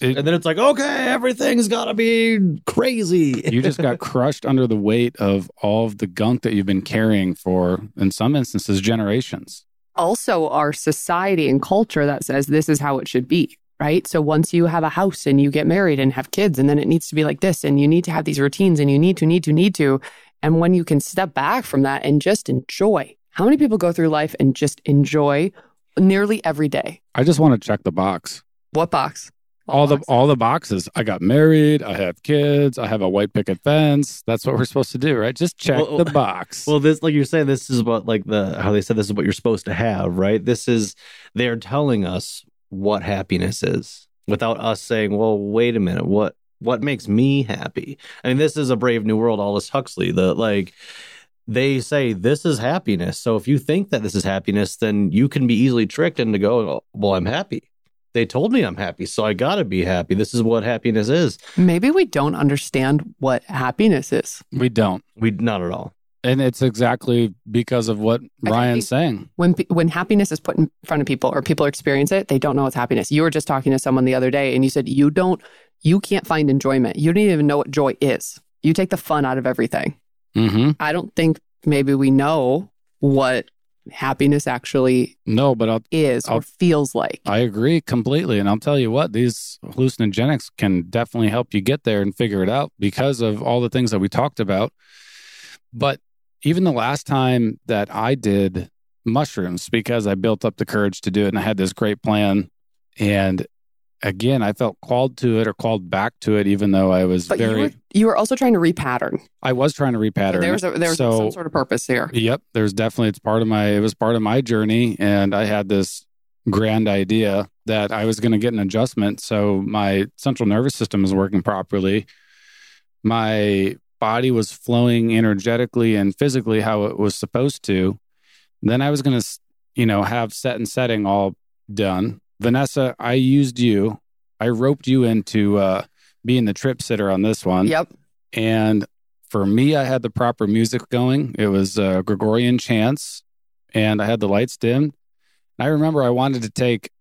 It- and then it's like, okay, everything's got to be crazy. [laughs] You just got [laughs] crushed under the weight of all of the gunk that you've been carrying for, in some instances, generations. also our society and culture that says this is how it should be, right? So once you have a house and you get married and have kids, and then it needs to be like this, and you need to have these routines, and you need to, need to, need to. And when you can step back from that and just enjoy, how many people go through life and just enjoy nearly every day? I just want to check the box. What box? All the boxes. all the boxes. I got married. I have kids. I have a white picket fence. That's what we're supposed to do, right? Just check Well, the box. [laughs] Well, this, like you're saying, this is what, like the how they said this is what you're supposed to have, right? This is they're telling us what happiness is without us saying, "Well, wait a minute, what what makes me happy?" I mean, this is a Brave New World, Aldous Huxley. The like they say this is happiness. So if you think that this is happiness, then you can be easily tricked into going, "Well, I'm happy." They told me I'm happy, so I gotta be happy. This is what happiness is. Maybe we don't understand what happiness is. we don't, We not at all. and it's exactly because of what I Ryan's saying. when when happiness is put in front of people or people experience it, they don't know it's happiness. You were just talking to someone the other day, and you said you don't, you can't find enjoyment. You don't even know what joy is. You take the fun out of everything. hmm I don't think maybe we know what happiness actually No, but I'll, is I'll- or feels like. I agree completely, and I'll tell you what, these hallucinogenics can definitely help you get there and figure it out because of all the things that we talked about. But even the last time that I did mushrooms, because I built up the courage to do it and I had this great plan. And again, I felt called to it or called back to it, even though I was but you very, were you were also trying to repattern. I was trying to repattern. There was a, there was So- some sort of purpose here. Yep, there's definitely it's part of my it was part of my journey and I had this grand idea that I was going to get an adjustment so my central nervous system is working properly. My body was flowing energetically and physically how it was supposed to, then I was going to, you know, have set and setting all done. Vanessa, I used you. I roped you into uh, being the trip sitter on this one. Yep. And for me, I had the proper music going. It was uh, Gregorian chants, and I had the lights dimmed. And I remember I wanted to take,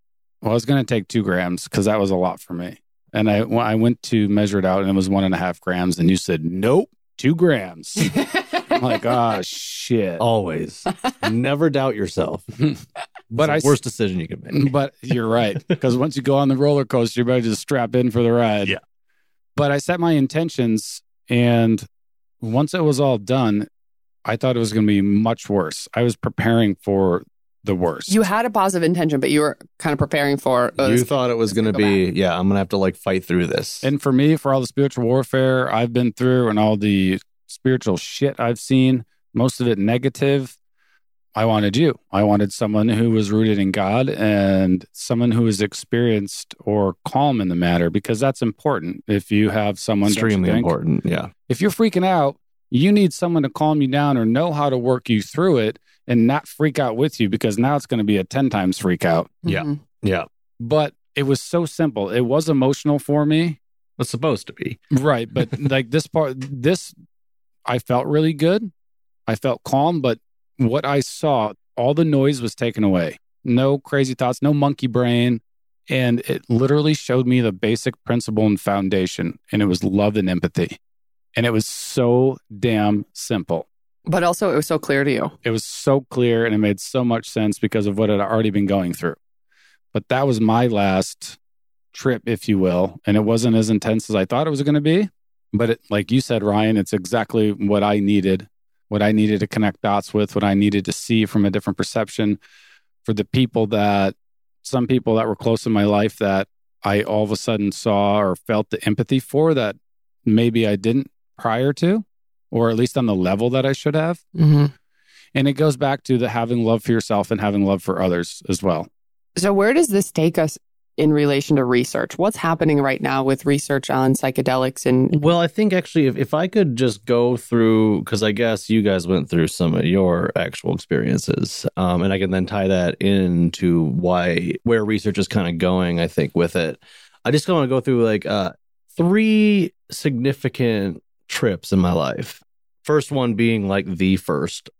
well, I was going to take two grams because that was a lot for me. And I, I went to measure it out, and it was one and a half grams. And you said, nope, two grams. [laughs] I'm like, oh, shit. Always. Never doubt yourself. [laughs] but It's the worst decision you can make. but you're right. Because once you go on the roller coaster, you're better just strap in for the ride. Yeah. But I set my intentions, and once it was all done, I thought it was going to be much worse. I was preparing for the worst. You had a positive intention, but you were kind of preparing for. oh, you thought it was going to go be, yeah, I'm going to have to like fight through this. and for me, for all the spiritual warfare I've been through and all the spiritual shit I've seen, most of it negative, I wanted you. I wanted someone who was rooted in God and someone who was experienced or calm in the matter because that's important. If you have someone, don't extremely important. Yeah. if you're freaking out, you need someone to calm you down or know how to work you through it and not freak out with you because now it's going to be a 10 times freak out. Yeah. Mhm. Yeah. But it was so simple. It was emotional for me. It's supposed to be. Right. But like this part, this, I felt really good. I felt calm, but what I saw, all the noise was taken away. No crazy thoughts, no monkey brain. And it literally showed me the basic principle and foundation, and it was love and empathy. And it was so damn simple. But also, it was so clear to you. It was so clear and it made so much sense because of what I'd already been going through. But that was my last trip, if you will. And it wasn't as intense as I thought it was going to be. But it, like you said, Ryan, it's exactly what I needed, what I needed to connect dots with, what I needed to see from a different perception for the people that, some people that were close in my life that I all of a sudden saw or felt the empathy for that maybe I didn't prior to, or at least on the level that I should have. Mm-hmm. And it goes back to the having love for yourself and having love for others as well. So, where does this take us in relation to research? What's happening right now with research on psychedelics? And Well, I think actually, if, if I could just go through, because I guess you guys went through some of your actual experiences, um, and I can then tie that into why where research is kind of going. I think with it, I just want to go through like uh, three significant trips in my life. First one being like the first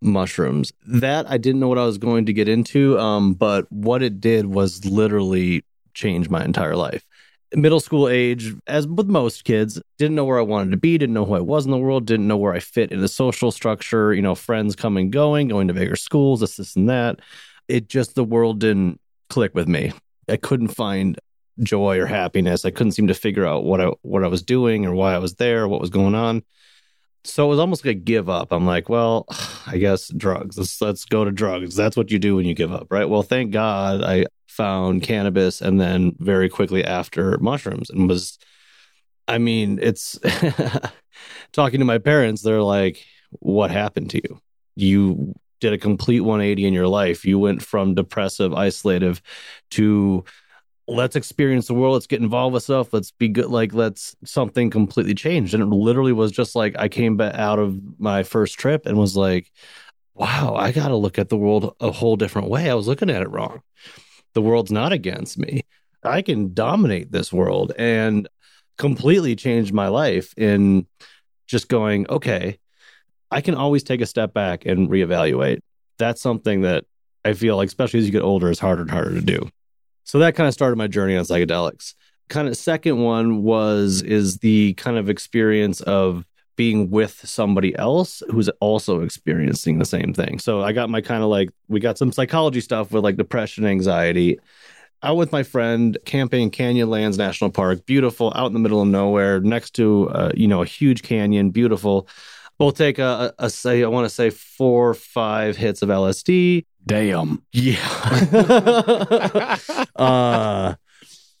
mushrooms that I didn't know what I was going to get into, um, but what it did was literally change my entire life middle school age, as with most kids, didn't know where I wanted to be, didn't know who I was in the world, didn't know where I fit in the social structure, you know, friends coming, going, going to bigger schools, this, this, and that. It just, the world didn't click with me. I couldn't find joy or happiness. I couldn't seem to figure out what I what I was doing or why I was there, what was going on. So it was almost like a give up. I'm like, well, [sighs] I guess drugs. Let's let's go to drugs. That's what you do when you give up, right? Well, thank God I found cannabis and then very quickly after mushrooms and was I mean, it's [laughs] talking to my parents, they're like, what happened to you? You did a complete 180 in your life. You went from depressive, isolative to let's experience the world, let's get involved with stuff, let's be good, like let's something completely changed. And it literally was just like I came back out of my first trip and was like, wow, I got to look at the world a whole different way. I was looking at it wrong. The world's not against me. I can dominate this world and completely changed my life in just going, okay, I can always take a step back and reevaluate. That's something that I feel like, especially as you get older, is harder and harder to do. So that kind of started my journey on psychedelics. Kind of second one was is the kind of experience of being with somebody else who's also experiencing the same thing. So I got my kind of like we got some psychology stuff with like depression, anxiety. Out with my friend camping Canyonlands National Park, beautiful, out in the middle of nowhere, next to uh, you know a huge canyon, beautiful. We'll take a, a, a say I want to say four or five hits of LSD. Damn. Yeah. [laughs] uh,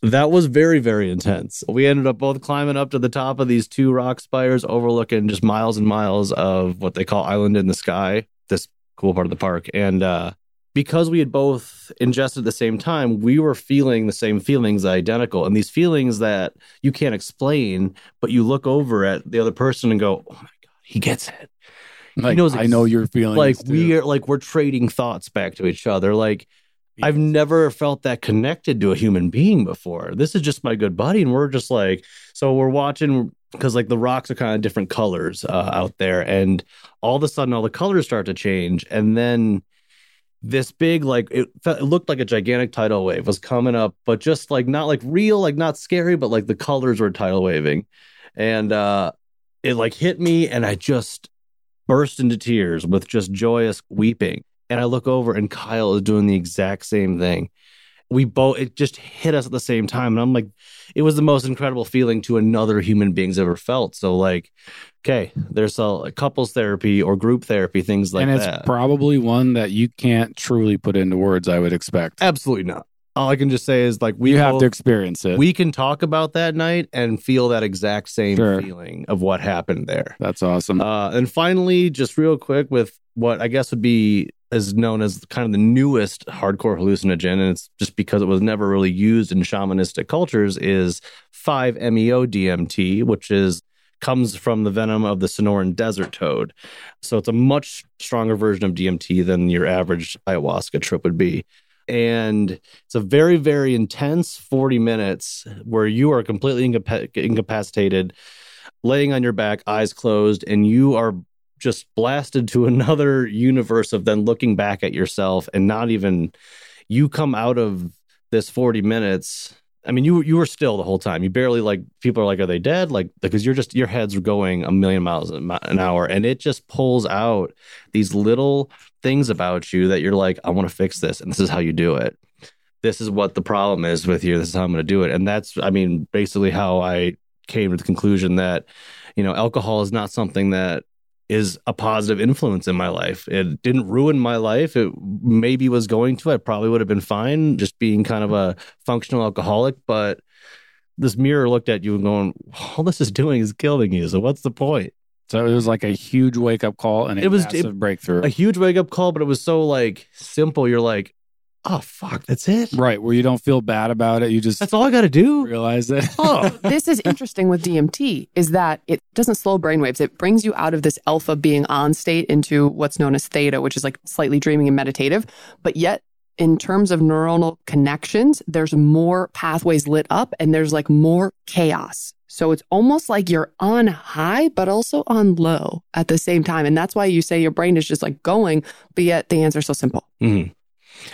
that was very, very intense. We ended up both climbing up to the top of these two rock spires, overlooking just miles and miles of what they call Island in the Sky, this cool part of the park. And uh, because we had both ingested at the same time, we were feeling the same feelings identical. And these feelings that you can't explain, but you look over at the other person and go, oh my God, he gets it. Like, knows I know your feelings. like too. we are like we're trading thoughts back to each other. Like I've never felt that connected to a human being before. This is just my good buddy, and we're just like, so we're watching because like the rocks are kind of different colors uh, out there, and all of a sudden all the colors start to change, and then this big like it, fe- it looked like a gigantic tidal wave was coming up, but just like not like real, like not scary, but like the colors were tidal waving, and uh it like hit me, and I just burst into tears with just joyous weeping. And I look over and Kyle is doing the exact same thing. We both, it just hit us at the same time. And I'm like, it was the most incredible feeling to another human being's ever felt. So, like, okay, there's a, a couples therapy or group therapy, things like that. and it's that. probably one that you can't truly put into words, I would expect. Absolutely not. All I can just say is like, we you have to experience it. we can talk about that night and feel that exact same Sure. feeling of what happened there. That's awesome. Uh, and finally, just real quick, with what I guess would be is known as kind of the newest hardcore hallucinogen, and it's just because it was never really used in shamanistic cultures, is 5-MeO DMT, which is comes from the venom of the Sonoran desert toad. So it's a much stronger version of DMT than your average ayahuasca trip would be. And it's a very, very intense 40 minutes where you are completely incapa- incapacitated, laying on your back, eyes closed, and you are just blasted to [laughs] another universe of then looking back at yourself and not even you come out of this 40 minutes i mean you you were still the whole time. You barely like people are like are they dead? Like because you're just your head's going a million miles an an hour and it just pulls out these little things about you that you're like i want to fix this and this is how you do it. This is what the problem is with you. This is how i'm going to do it. And that's i mean basically how i came to the conclusion that you know alcohol is not something that is a positive influence in my life. It didn't ruin my life. It maybe was going to. I probably would have been fine just being kind of a functional alcoholic, but this mirror looked at you and going, all this is doing is killing you. So what's the point? so it was like a huge wake up call and a It was- it- breakthrough. A huge wake up call, but it was so like simple. You're like, oh fuck, that's it. right, where you don't feel bad about it. You just That's all I got to do. realize it. [laughs] Oh, this is interesting with DMT is that it doesn't slow brainwaves. It brings you out of this alpha being on state into what's known as theta, which is like slightly dreaming and meditative. But yet, in terms of neuronal connections, there's more pathways lit up and there's like more chaos. So it's almost like you're on high, but also on low at the same time. And that's why you say your brain is just like going, but yet the answer's are so simple. Mhm.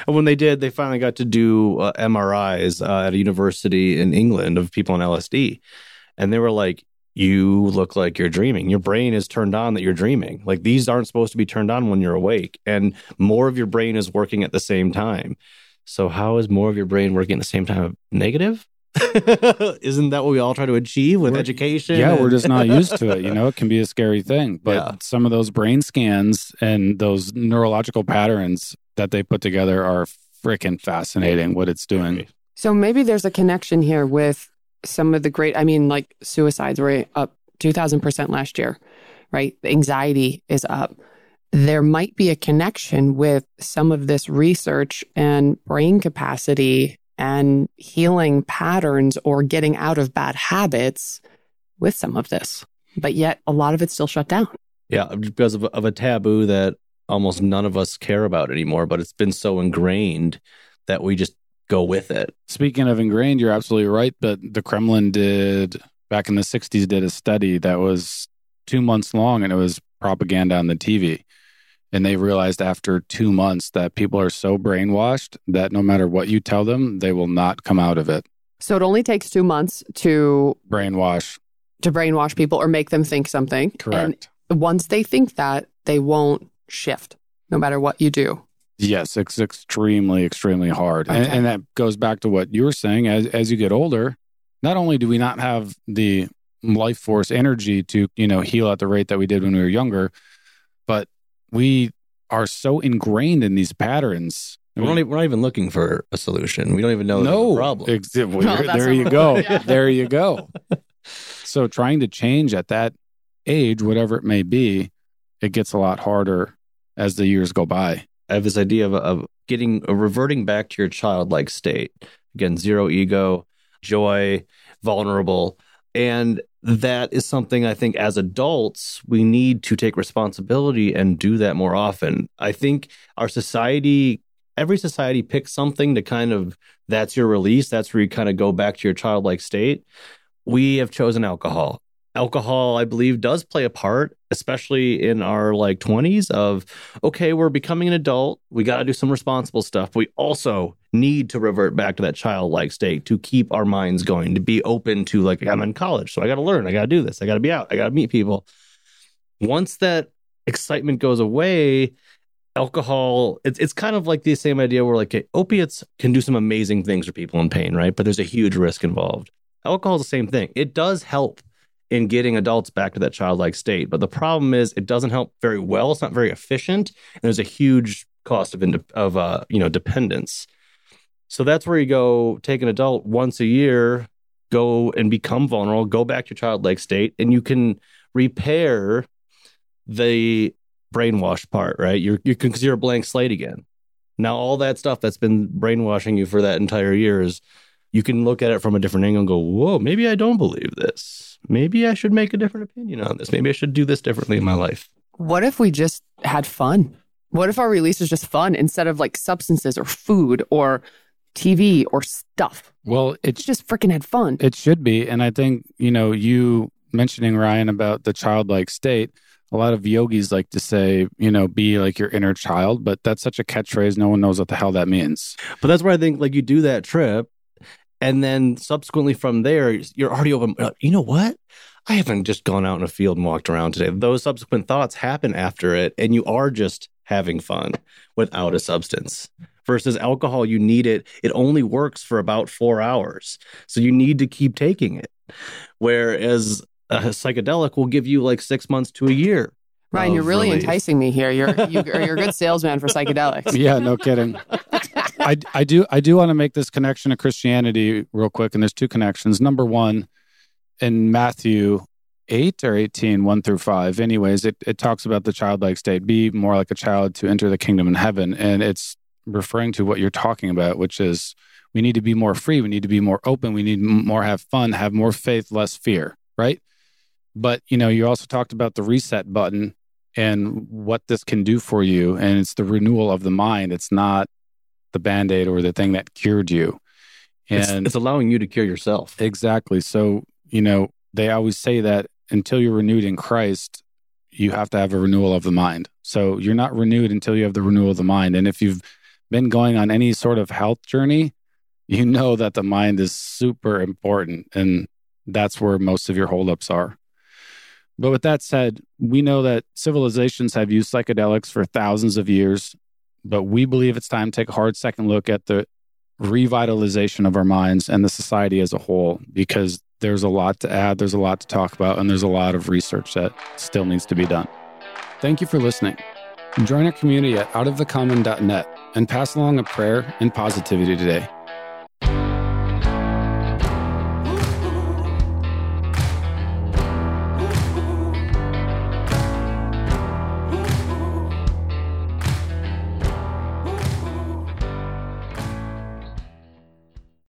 And when they did, they finally got to do uh, MRIs uh, at a university in England of people on LSD. And they were like, you look like you're dreaming. Your brain is turned on that you're dreaming. Like these aren't supposed to be turned on when you're awake. And more of your brain is working at the same time. So, how is more of your brain working at the same time negative? [laughs] Isn't that what we all try to achieve with We're- education? Yeah, we're just not used to it. You [laughs] know, it can be a scary thing. But Yeah. some of those brain scans and those neurological patterns that they put together are freaking fascinating what it's doing. So maybe there's a connection here with some of the great, I mean, like suicides were up 2000% last year, right? The anxiety is up. There might be a connection with some of this research and brain capacity and healing patterns or getting out of bad habits with some of this. But yet a lot of it's still shut down. Yeah, because of, of a taboo that almost none of us care about anymore, but it's been so ingrained that we just go with it. Speaking of ingrained, you're absolutely right. But the Kremlin did back in the 60s did a study that was two months long and it was propaganda on the TV. And they realized after two months that people are so brainwashed that no matter what you tell them, they will not come out of it. So it only takes two months to Brainwash. to brainwash people or make them think something. Correct. And once they think that, they won't shift no matter what you do. Yes, it's extremely, extremely hard. And, Okay. and that goes back to what you were saying. As, as you get older, not only do we not have the life force energy to, you know, heal at the rate that we did when we were younger, we are so ingrained in these patterns. We're not, even, we're not even looking for a solution. We don't even know there's a problem. Ex- well, Well, there you go. Yeah. There you go. So trying to change at that age, whatever it may be, it gets a lot harder as the years go by. I have this idea of, of getting uh, reverting back to your childlike state. Again, zero ego, joy, vulnerable. And that is something I think as adults, we need to take responsibility and do that more often. I think our society, every society picks something to kind of, that's your release. That's where you kind of go back to your childlike state. We have chosen alcohol alcohol i believe does play a part especially in our like 20s of okay we're becoming an adult we got to do some responsible stuff we also need to revert back to that childlike state to keep our minds going to be open to like i'm in college so i got to learn i got to do this i got to be out i got to meet people once that excitement goes away alcohol it's, it's kind of like the same idea where like opiates can do some amazing things for people in pain right but there's a huge risk involved alcohol is the same thing it does help in getting adults back to that childlike state. But the problem is it doesn't help very well. It's not very efficient, and there's a huge cost of of uh, you know dependence. So that's where you go take an adult once a year, go and become vulnerable, go back to your childlike state, and you can repair the brainwashed part, right? You're you can you're a blank slate again. Now all that stuff that's been brainwashing you for that entire year is you can look at it from a different angle and go, whoa, maybe I don't believe this maybe I should make a different opinion on this. Maybe I should do this differently in my life. What if we just had fun? What if our release is just fun instead of like substances or food or TV or stuff? Well, it's just freaking had fun. It should be. And I think, you know, you mentioning Ryan about the childlike state, a lot of yogis like to say, you know, be like your inner child, but that's such a catchphrase. No one knows what the hell that means. But that's where I think like you do that trip and then subsequently from there, you're already over. You know what? I haven't just gone out in a field and walked around today. Those subsequent thoughts happen after it, and you are just having fun without a substance. Versus alcohol, you need it. It only works for about four hours. So you need to keep taking it. Whereas a psychedelic will give you like six months to a year. Ryan, you're really relief. enticing me here. You're [laughs] you, are you are a good salesman for psychedelics. Yeah, no kidding. I, I do I do want to make this connection to Christianity real quick, and there's two connections. Number one, in Matthew 8 or 18, 1 through 5, anyways, it, it talks about the childlike state. Be more like a child to enter the kingdom in heaven. And it's referring to what you're talking about, which is we need to be more free. We need to be more open. We need more have fun, have more faith, less fear, right? But, you know, you also talked about the reset button and what this can do for you. And it's the renewal of the mind. It's not the band aid or the thing that cured you. And it's, it's allowing you to cure yourself. Exactly. So, you know, they always say that until you're renewed in Christ, you have to have a renewal of the mind. So you're not renewed until you have the renewal of the mind. And if you've been going on any sort of health journey, you know that the mind is super important. And that's where most of your holdups are. But with that said, we know that civilizations have used psychedelics for thousands of years but we believe it's time to take a hard second look at the revitalization of our minds and the society as a whole because there's a lot to add, there's a lot to talk about, and there's a lot of research that still needs to be done. Thank you for listening. Join our community at outofthecommon.net and pass along a prayer and positivity today.